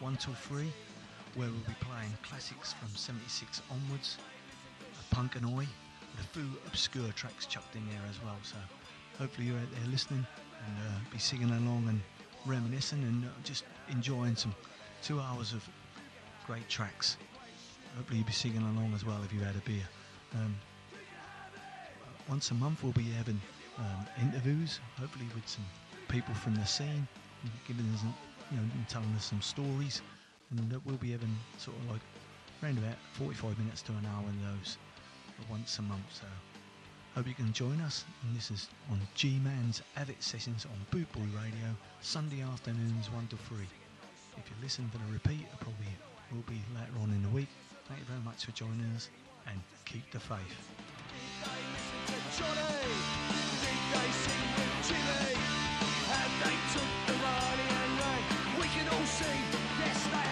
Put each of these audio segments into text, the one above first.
1 till 3, where we'll be playing classics from 76 onwards, punk and oi, with a few obscure tracks chucked in there as well. So hopefully you're out there listening and uh, be singing along and reminiscing and uh, just enjoying some two hours of great tracks. Hopefully you'll be singing along as well if you had a beer. Um, once a month we'll be having um, interviews, hopefully with some people from the scene, giving us, you know, telling us some stories, and we'll be having sort of like around about 45 minutes to an hour in those once a month. So hope you can join us. And this is on G-Man's Avid Sessions on Bootboy Radio, Sunday afternoons 1 to 3. If you listen for the repeat, it probably will be later on in the week. Thank you very much for joining us and keep the faith you don't see. yes, that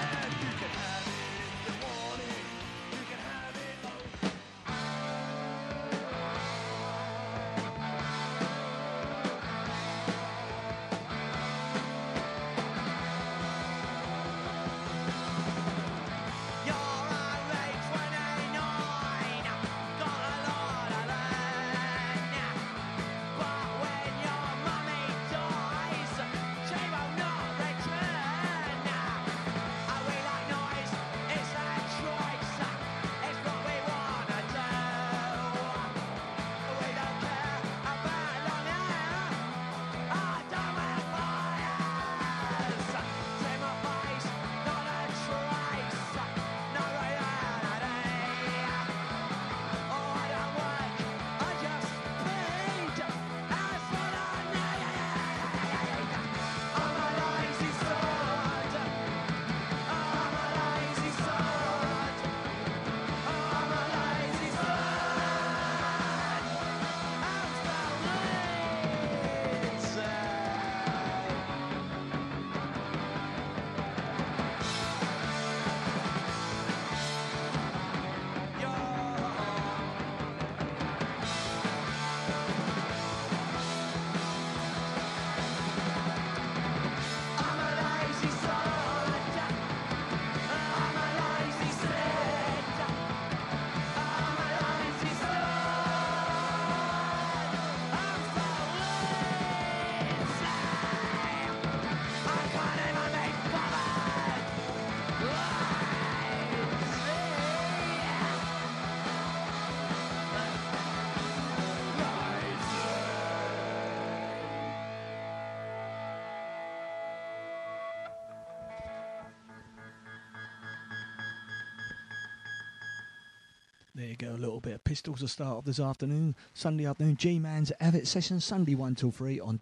There you go, a little bit of pistols to start off this afternoon, Sunday afternoon. G Man's Avid Session, Sunday 1 till 3 on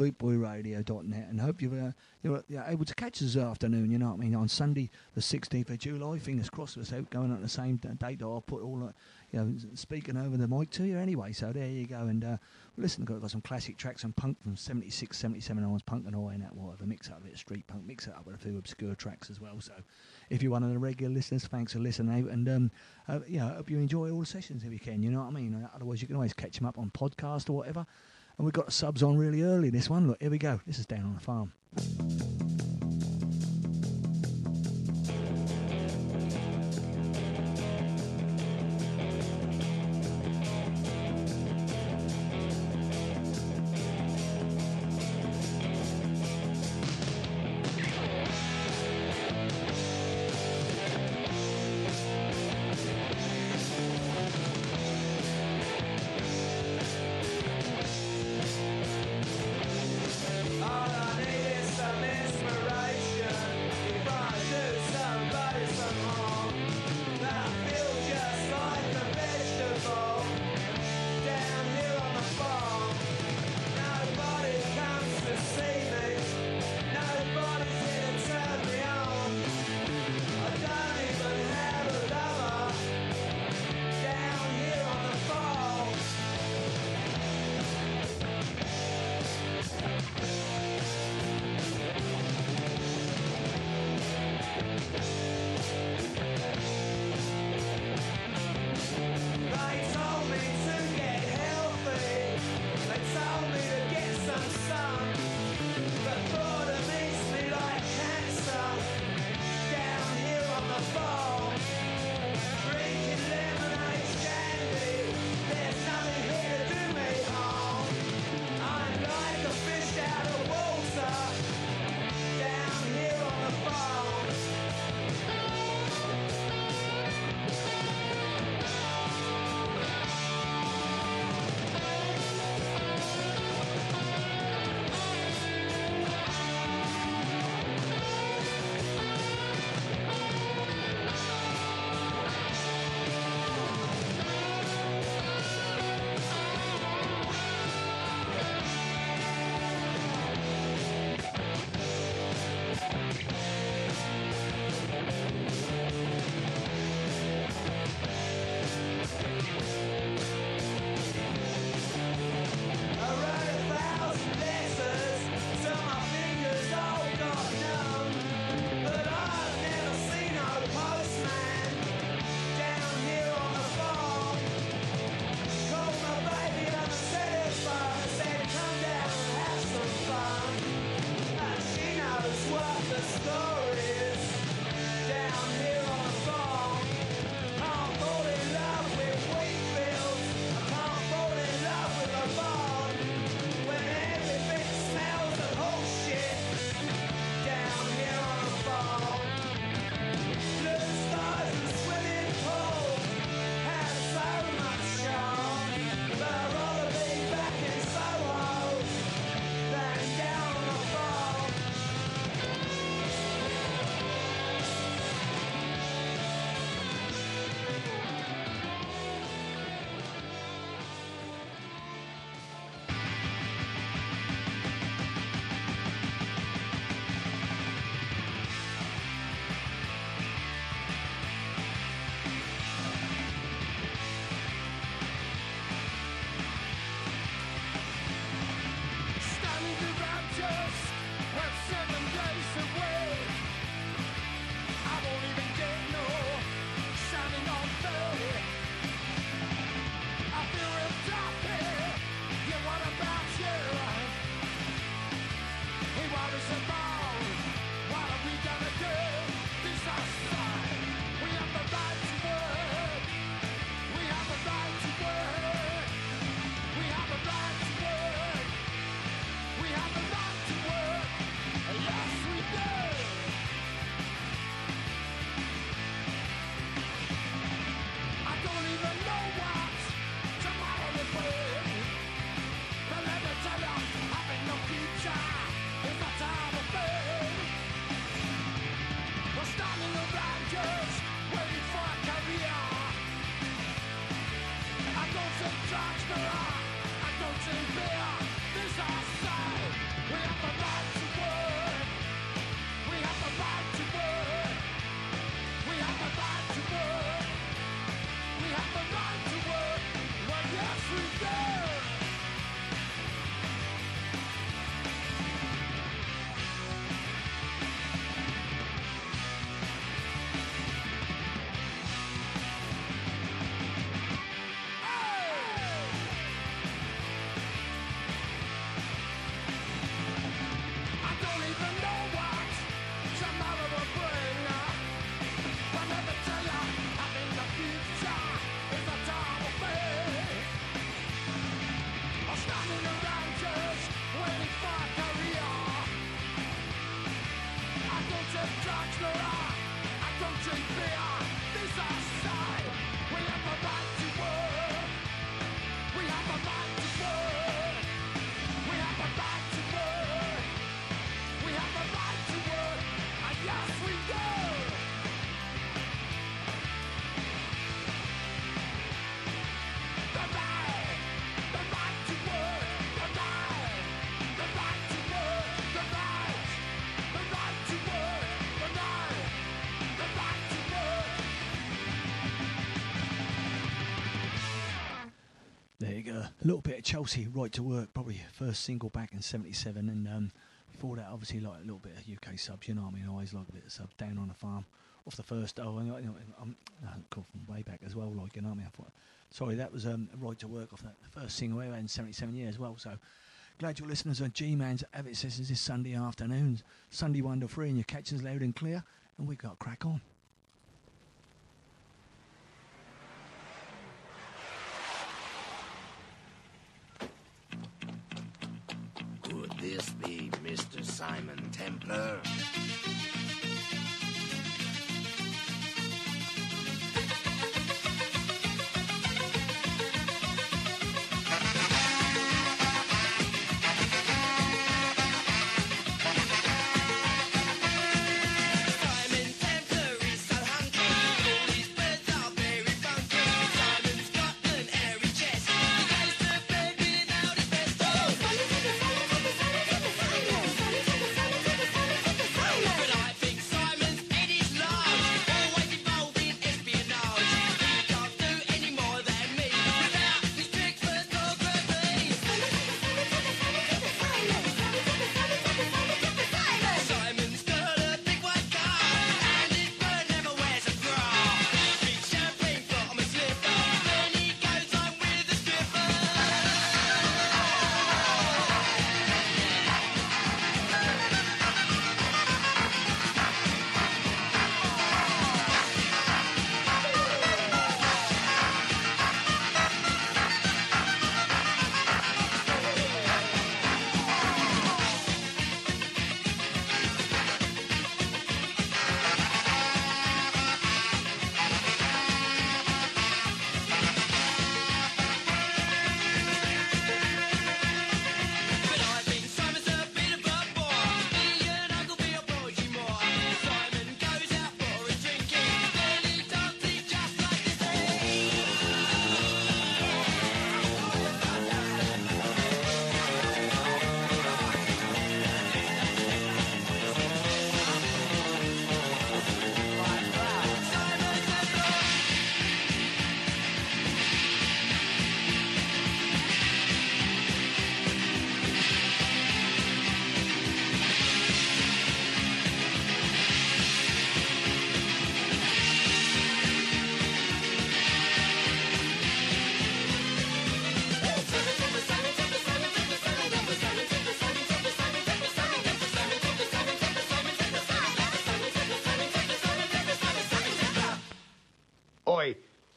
www.bootboyradio.net. And hope you're, uh, you're, you're, able to catch us this afternoon, you know what I mean, on Sunday, the 16th of July. Fingers crossed us out going on the same date that I'll put all, uh, you know, speaking over the mic to you anyway. So there you go. And uh, listen, got, got some classic tracks and punk from 76, 77 onwards, punk and oi and that, whatever. Mix up a bit of street punk, mix it up with a few obscure tracks as well. So if you're one of the regular listeners, thanks for listening. And, um, uh, you know, hope you enjoy all the sessions if you can, you know what I mean? Otherwise, you can always catch them up on podcast or whatever. And we've got the subs on really early, this one. Look, here we go. This is Down on the Farm. Little bit of Chelsea, Right to Work, probably first single back in '77, and um, before that, obviously, like a little bit of UK subs. You know what I mean? I always like a bit of subs. Down on the farm, off the first. Oh, you know, I'm, come from way back as well. Like you know what I mean? I thought, sorry, that was um, Right to Work off that first single ever in '77 years as well. So. Glad your listeners on G-Man's Avid Sessions this Sunday afternoon, Sunday 1 to 3, and your catching's loud and clear, and we've got crack on. This be Mr. Simon Templar?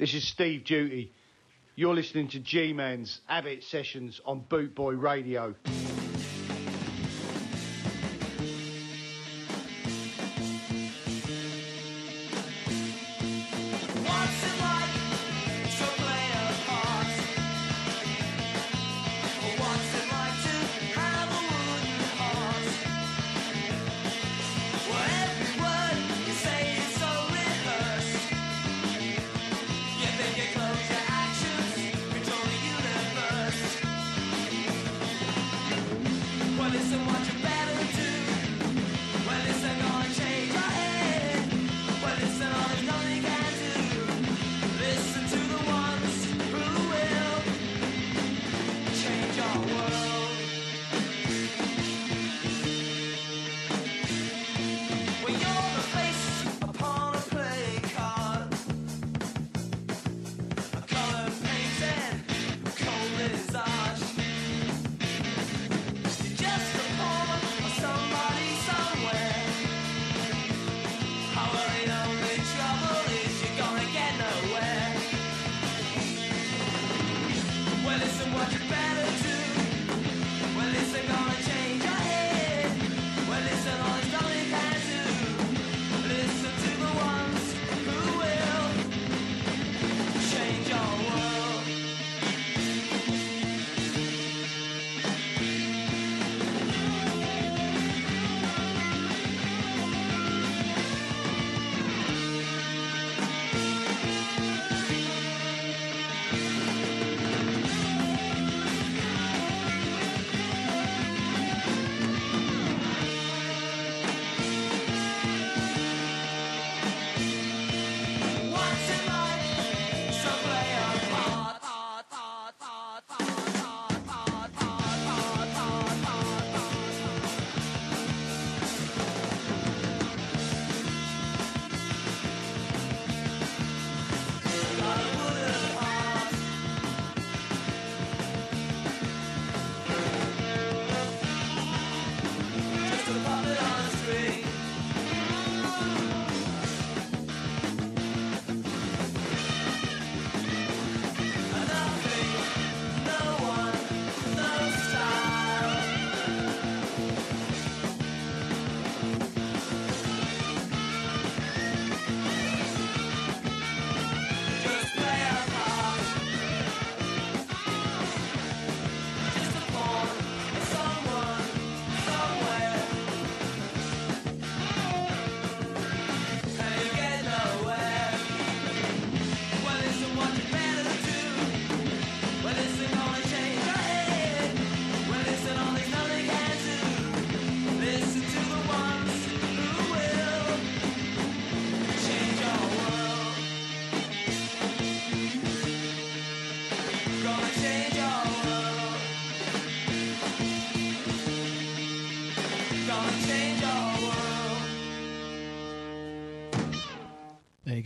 This is Steve Duty. You're listening to G-Man's Avid Sessions on Bootboy Radio.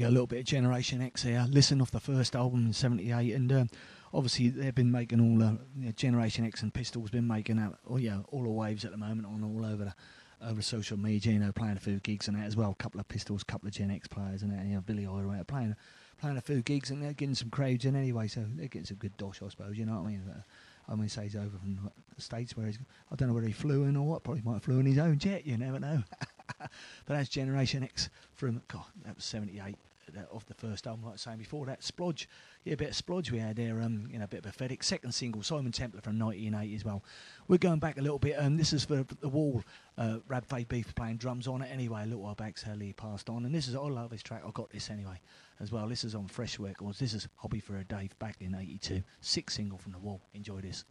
A little bit of Generation X here. Listen off the first album in '78, and um, obviously they've been making all uh, you know, Generation X and Pistols been making out, oh yeah, all the waves at the moment on all over the over social media. You know, playing a few gigs and that as well. A couple of Pistols, a couple of Gen X players, and that, you know, Billy Idol playing playing a few gigs, and they're getting some crowds in anyway. So they're getting some good dosh, I suppose. You know what I mean? Uh, I mean, say he's over from the states where he's. I don't know whether he flew in or what. Probably might have flew in his own jet. You never know. but that's Generation X from God. That was '78 off the first album, like I was saying before that. Splodge, yeah, a bit of Splodge we had there, um, you know, a bit of a FedEx. Second single, Simon Templar from 1980 as well. We're going back a little bit. Um, this is for The Wall. Uh, Rab Fae Beith playing drums on it anyway, a little while back, sadly passed on. And this is, I love this track, I got this anyway as well. This is on Fresh Records. This is Hobby for a Day back in 82. sixth single from The Wall. Enjoy this.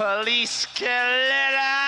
Police kill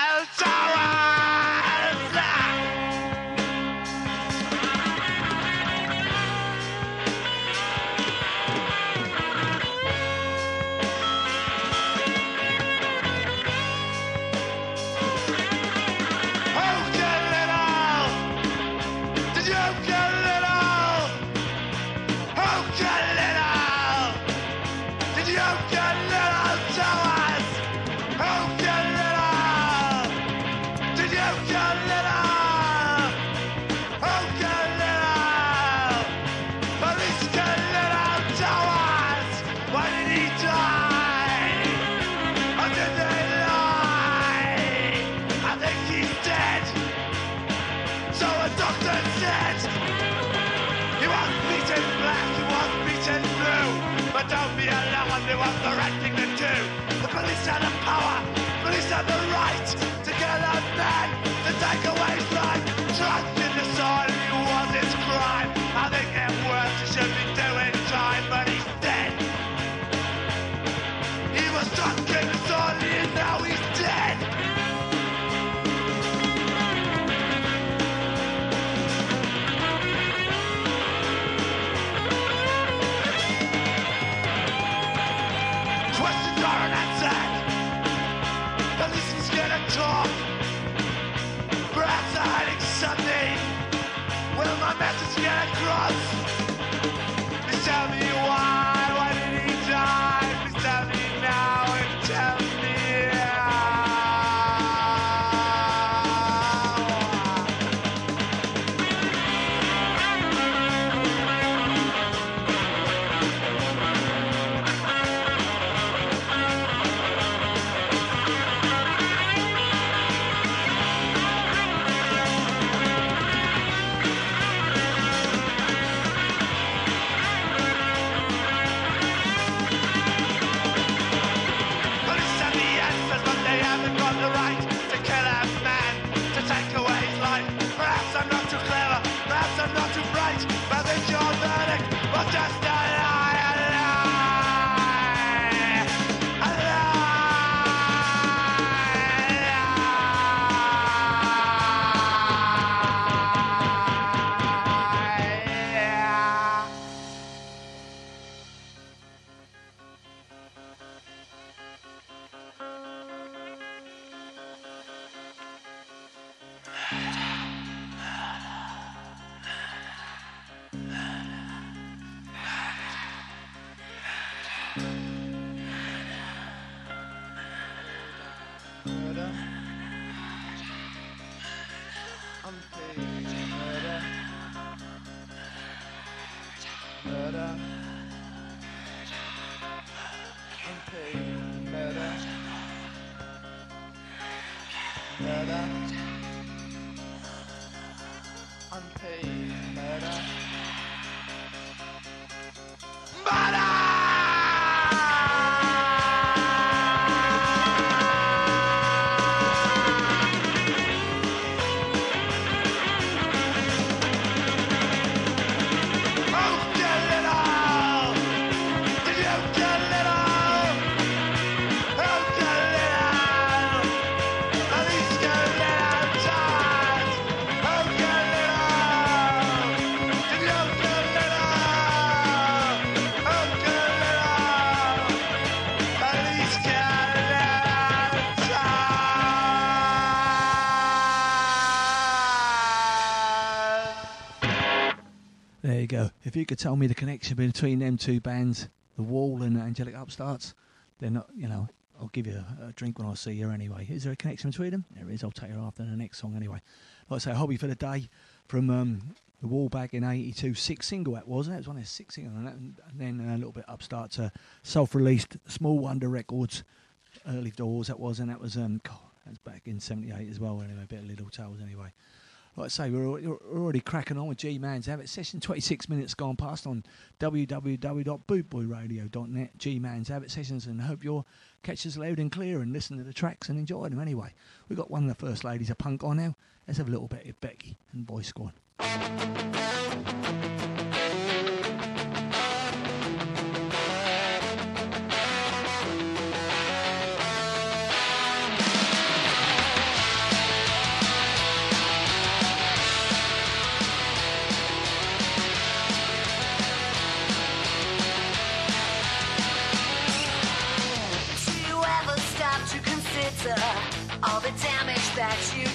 If you could tell me the connection between them two bands, The Wall and Angelic Upstarts, then, uh, you know, I'll give you a, a drink when I see you anyway. Is there a connection between them? There is. I'll take you after the next song anyway. Like I say, hobby for the day from um, The Wall back in 82. Six single that was, it? It was one of six single. And, that, and then a little bit upstart to self-released Small Wonder Records, early doors that was. And that was, um, God, that was back in 78 as well. Anyway, a bit of Liddle Towers anyway like I say, we're, already cracking on with G Man's Have It. Session 26 minutes gone past on www.bootboyradio.net. G Man's Have It sessions, and hope you'll catch us loud and clear and listen to the tracks and enjoy them anyway. We've got one of the first ladies of punk on now. Let's have a little bit of Beki and Vice Squad. that you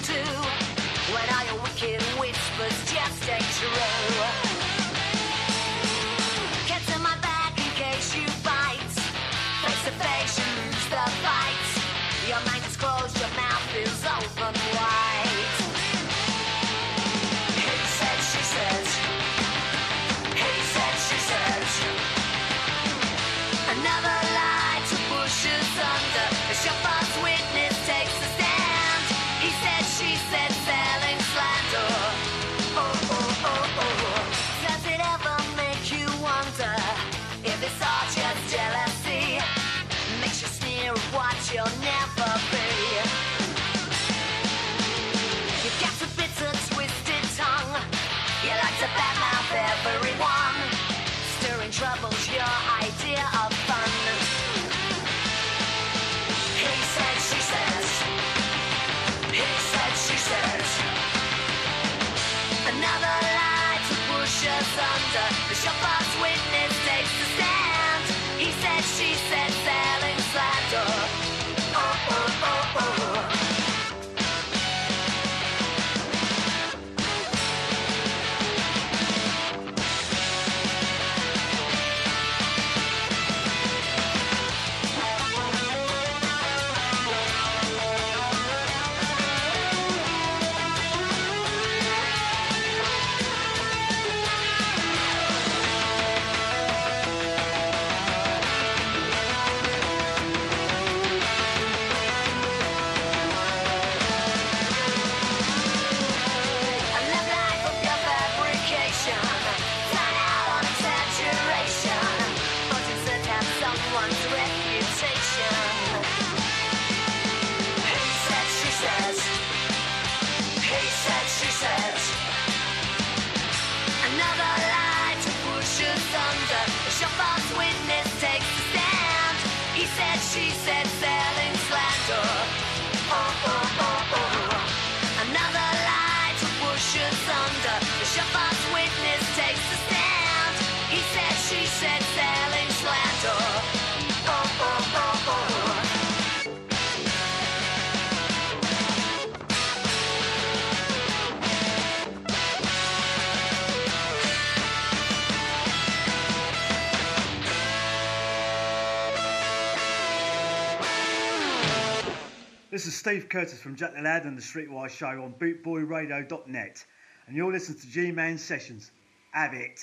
Steve Curtis from Jack the Lad and the Streetwise Show on bootboyradio.net, and you're listening to G Man Sessions. Have it.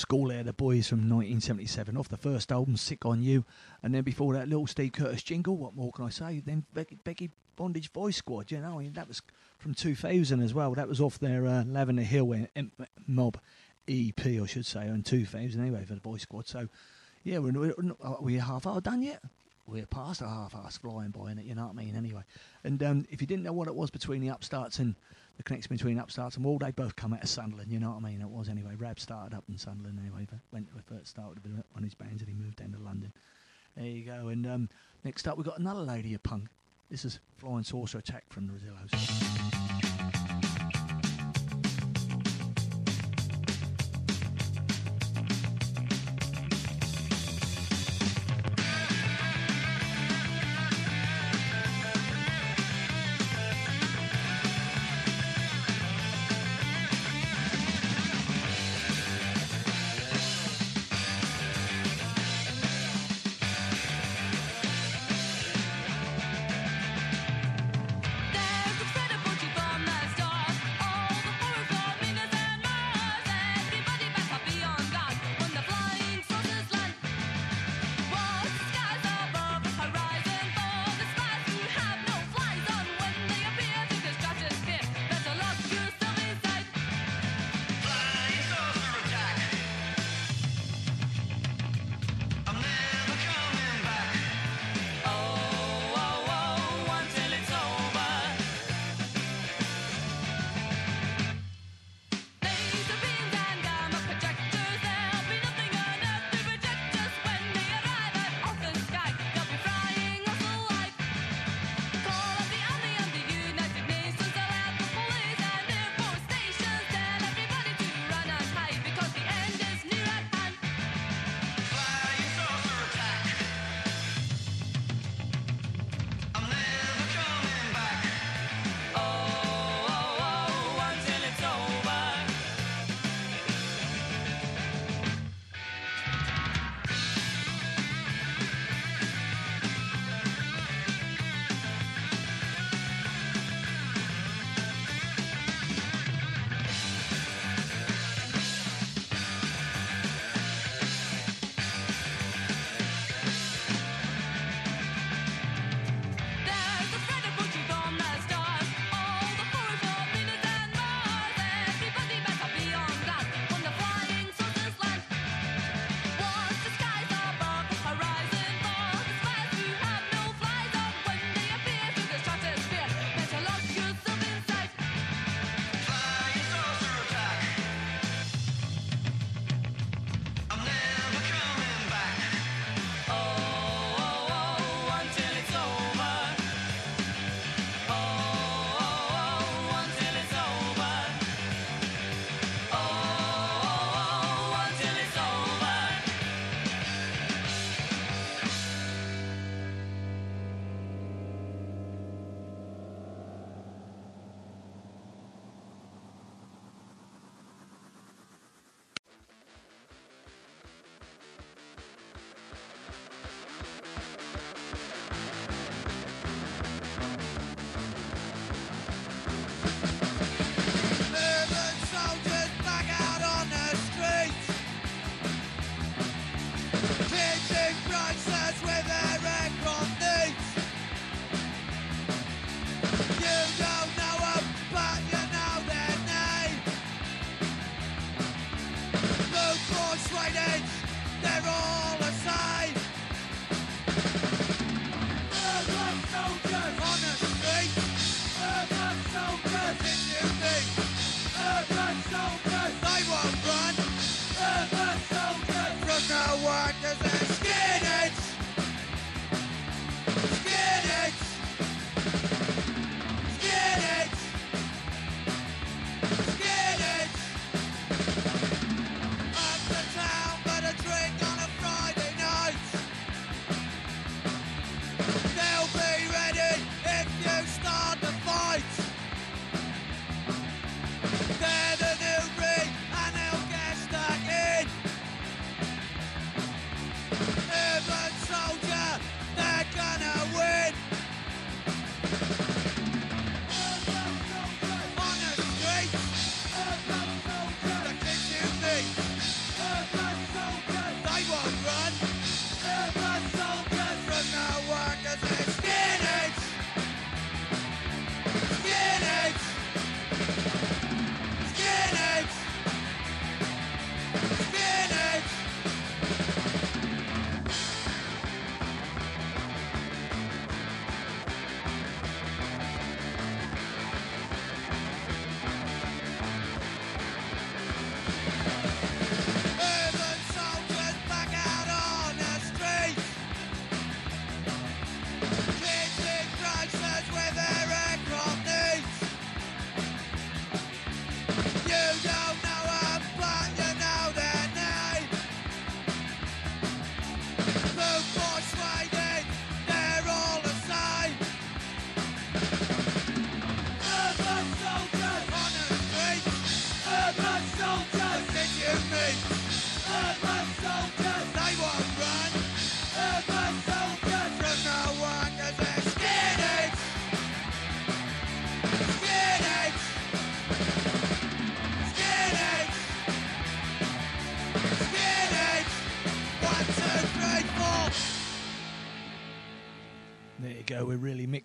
School Air, the boys from 1977, off the first album, Sick on You. And then before that, little Steve Curtis jingle, what more can I say? Then Beki, Beki Bondage Vice Squad, you know, I mean, that was from 2000 as well. That was off their uh, Lavender Hill uh, M- Mob EP, I should say, in 2000 anyway, for the Vice Squad. So, yeah, we're, we're, we're half hour done yet we're past a half hour flying by in it, you know what I mean? Anyway, and um, if you didn't know what it was between the upstarts and the connection between upstarts and Wall, they both come out of Sunderland, you know what I mean? It was anyway. Rab started up in Sunderland anyway, but went to first start with one of his bands and he moved down to London. There you go. And um, next up, we've got another lady of punk. This is Flying Saucer Attack from the Rezillos.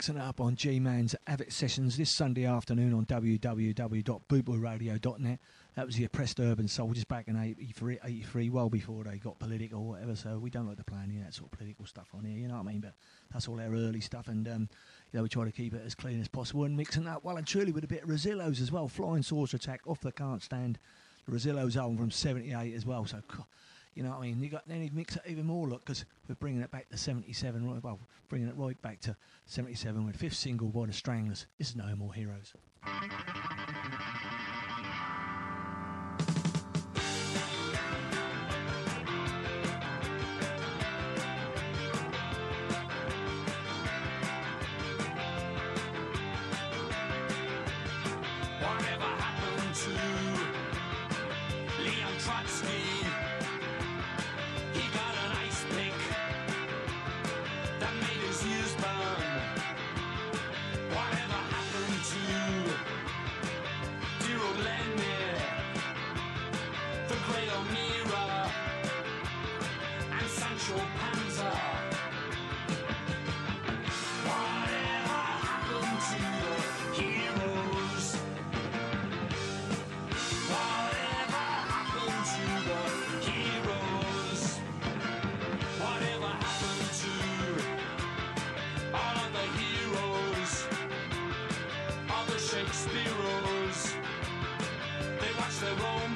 Mixing it up on G Man's Av It Sessions this Sunday afternoon on www.bootboyradio.net. That was the Oppressed Urban Soldiers back in 83, 83, well before they got political or whatever. So we don't like to play any that sort of political stuff on here, you know what I mean? But that's all our early stuff, and um, you know we try to keep it as clean as possible and mixing up well and truly with a bit of Rezillos as well. Flying Saucer Attack off the can't stand. The Rezillos album from '78 as well. So. You know what I mean? You got then he'd mix it even more. Look, because we're bringing it back to '77. Well, bringing it right back to '77 with fifth single by the Stranglers. This is No More Heroes. The Shakespeareos? They watch their own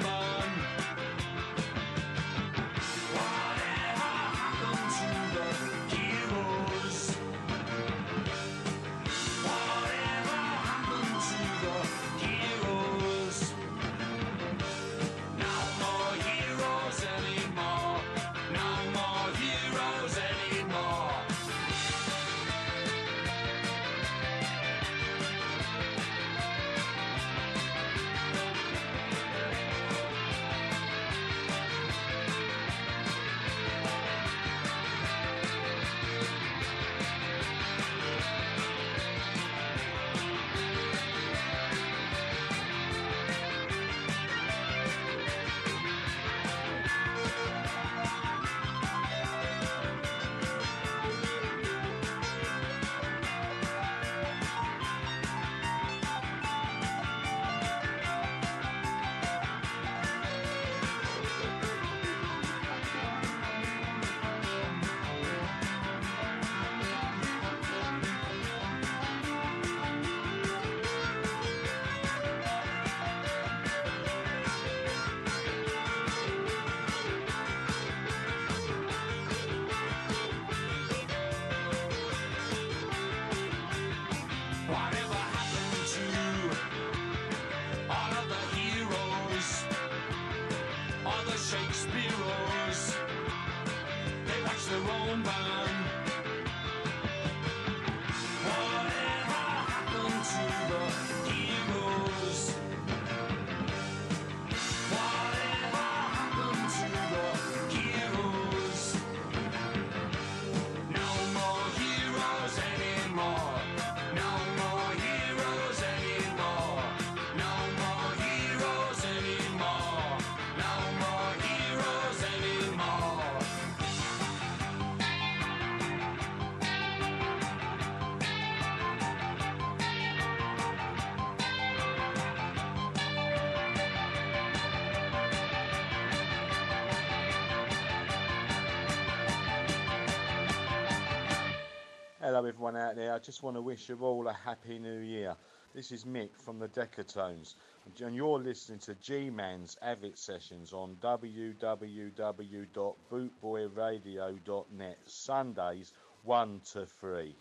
Hello, everyone out there. I just want to wish you all a happy new year. This is Mick from the Decatones, and you're listening to G Man's Av It Sessions on www.bootboyradio.net, Sundays 1 to 3.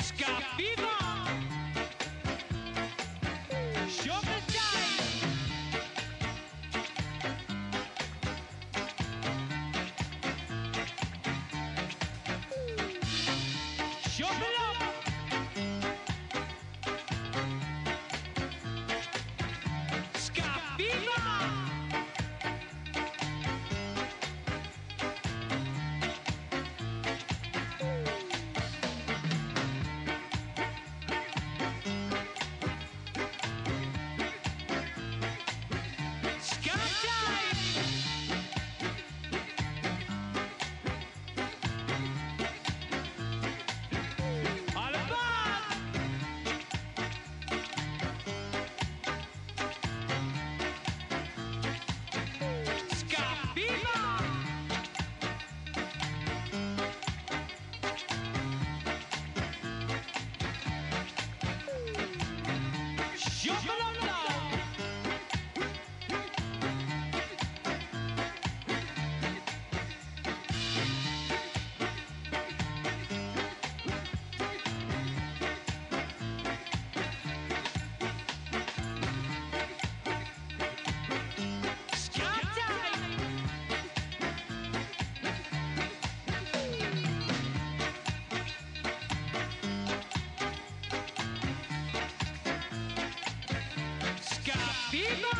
Ska ¡Pito!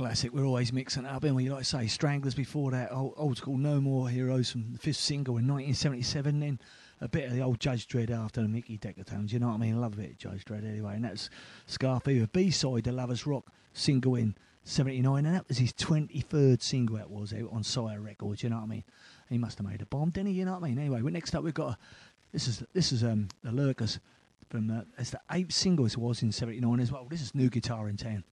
Classic. We're always mixing it up, and we like to say Stranglers before that, old, old school No More Heroes from the fifth single in 1977. Then a bit of the old Judge Dread after the Mickey Decatones. You know what I mean? Love a bit of Judge Dread anyway. And that's Scar Fever B side, the Lovers Rock single in 79, and that was his 23rd single. That was out on Sire Records. You know what I mean? He must have made a bomb, didn't he? You know what I mean? Anyway, well, next up we've got this is this is um the Lurkers from uh, it's the eighth single it was in 79 as well. This is New Guitar in Town.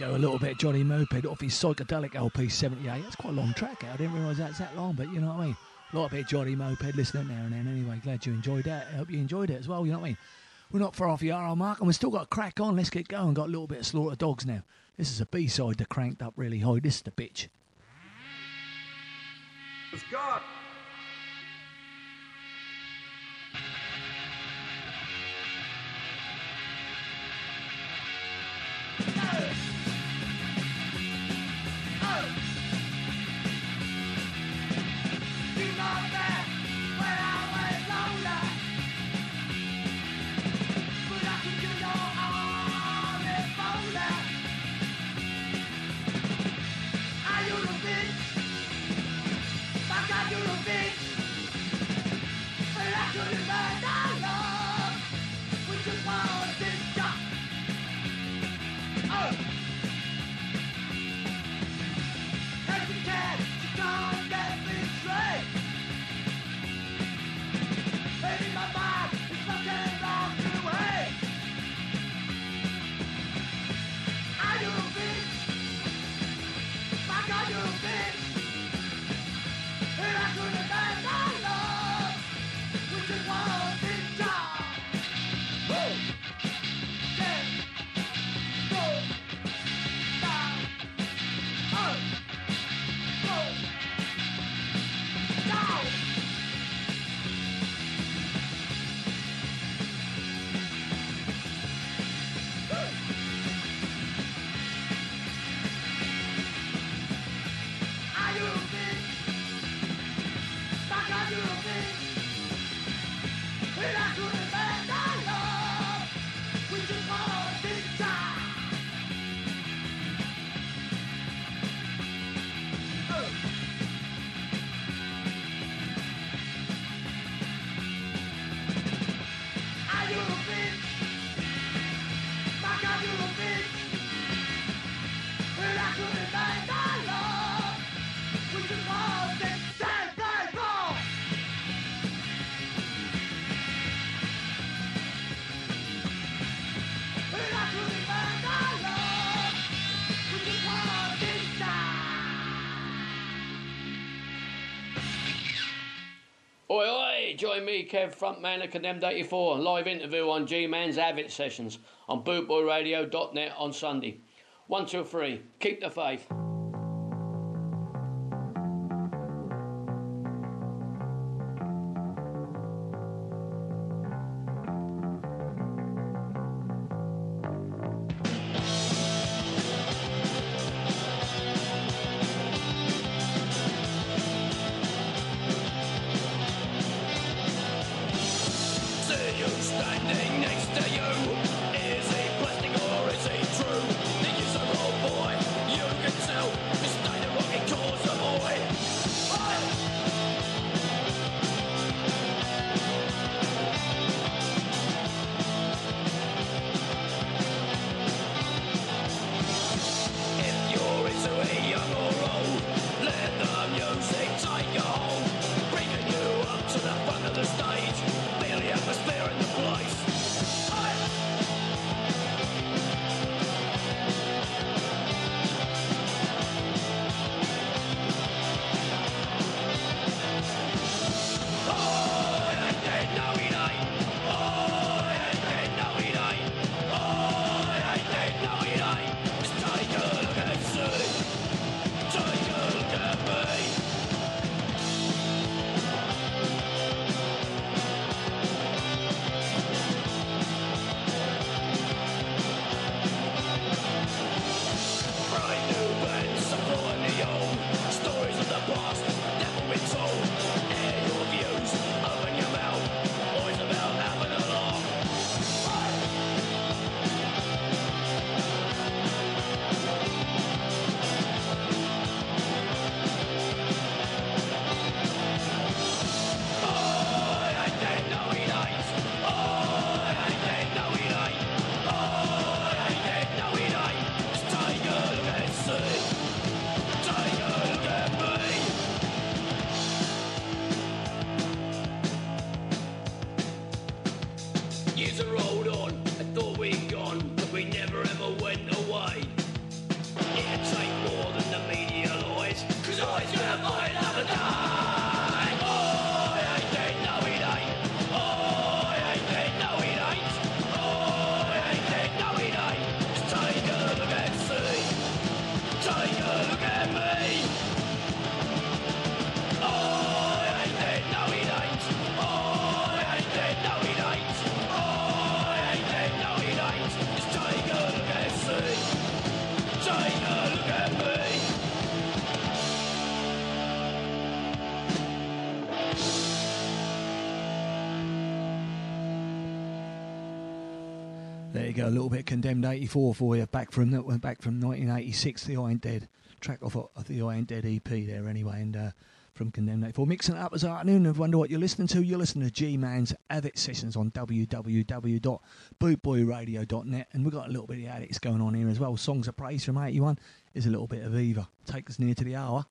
Go a little bit Johnny Moped off his Cycledelic LP 78. That's quite a long track. I didn't realise that's that long, but you know what I mean. A lot of bit Johnny Moped listening now and then. Anyway, glad you enjoyed that. I hope you enjoyed it as well. You know what I mean. We're not far off the hour mark, and we've still got a crack on. Let's get going. Got a little bit of Slaughter Dogs now. This is a B side that cranked up really high. This is the bitch. Scott. Oi, Join me, Kev, frontman of Condemned 84, live interview on G Man's Av It Sessions on bootboyradio.net on Sunday. One, two, three. Keep the faith. A little bit condemned '84 for you. Back from that, went back from 1986. The I Ain't Dead track off of the I Ain't Dead EP there, anyway, and uh, from condemned '84. Mixing it up this afternoon. And wonder what you're listening to. You're listening to G Man's Av It Sessions on www.bootboyradio.net, and we've got a little bit of Adicts going on here as well. Songs of praise from '81 is a little bit of Eva. Take us near to the hour.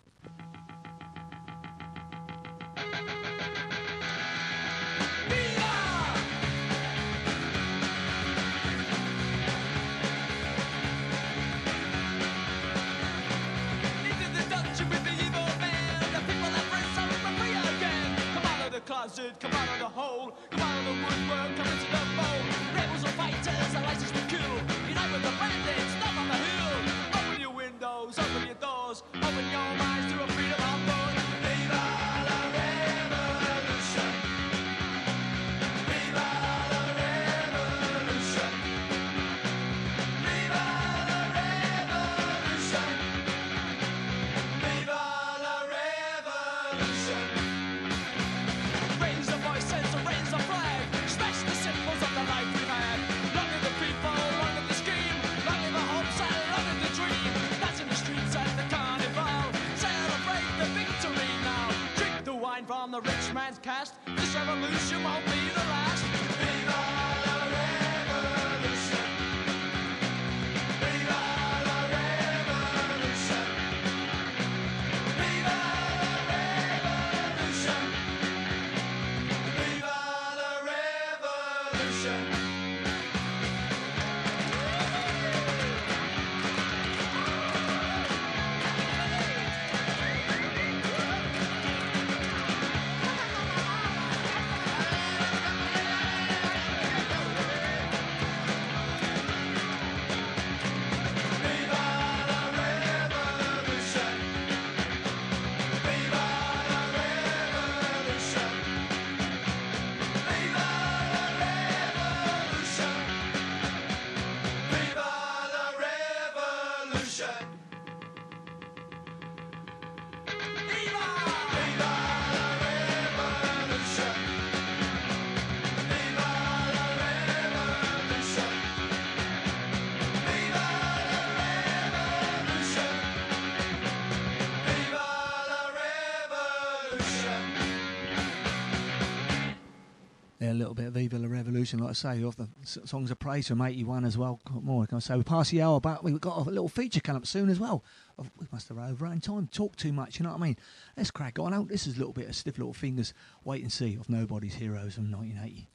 Man's cast. This revolution won't be of Viva la Revolution, like I say, off the songs of praise from '81 as well. Got more can I say? We pass the hour, but we've got a little feature coming up soon as well. Oh, We must have overrun time. Talk too much, you know what I mean? Let's crack on out. This is a little bit of stiff little fingers. Wait and see of Nobody's Heroes from 1980.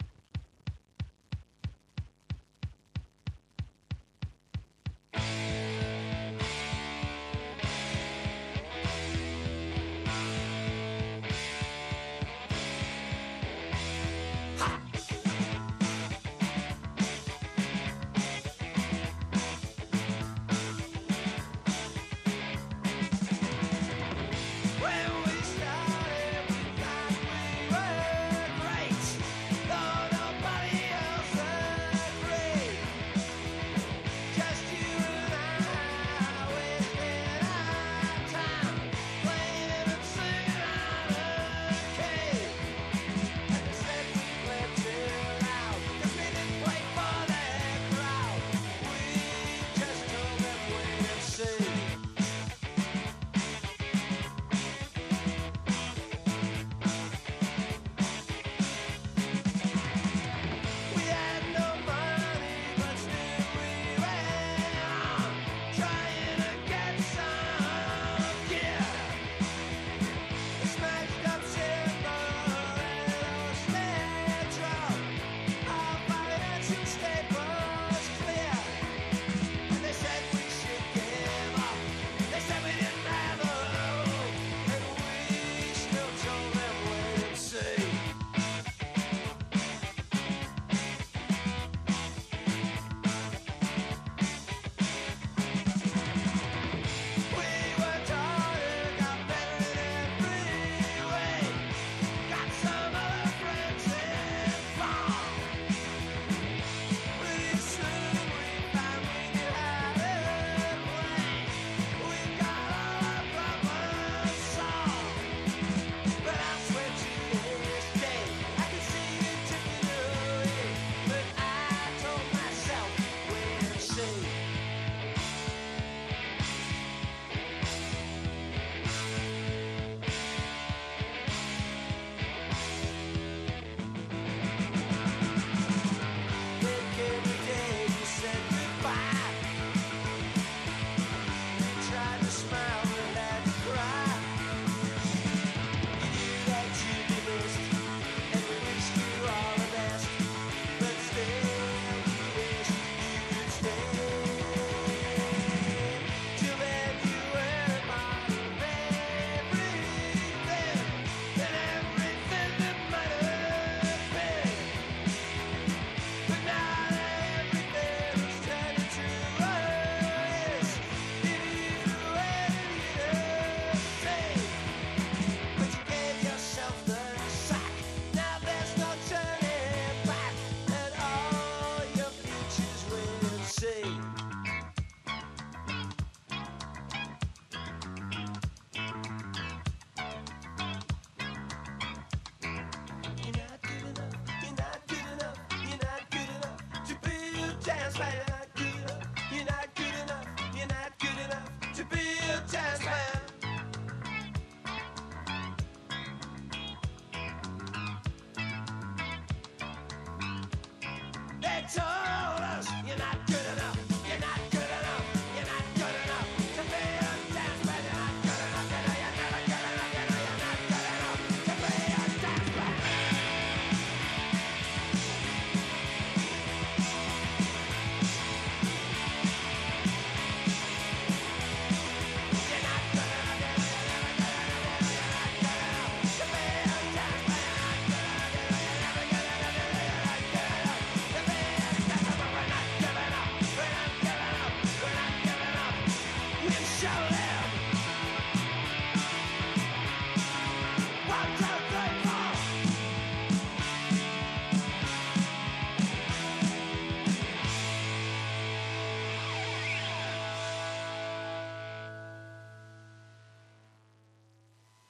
Man.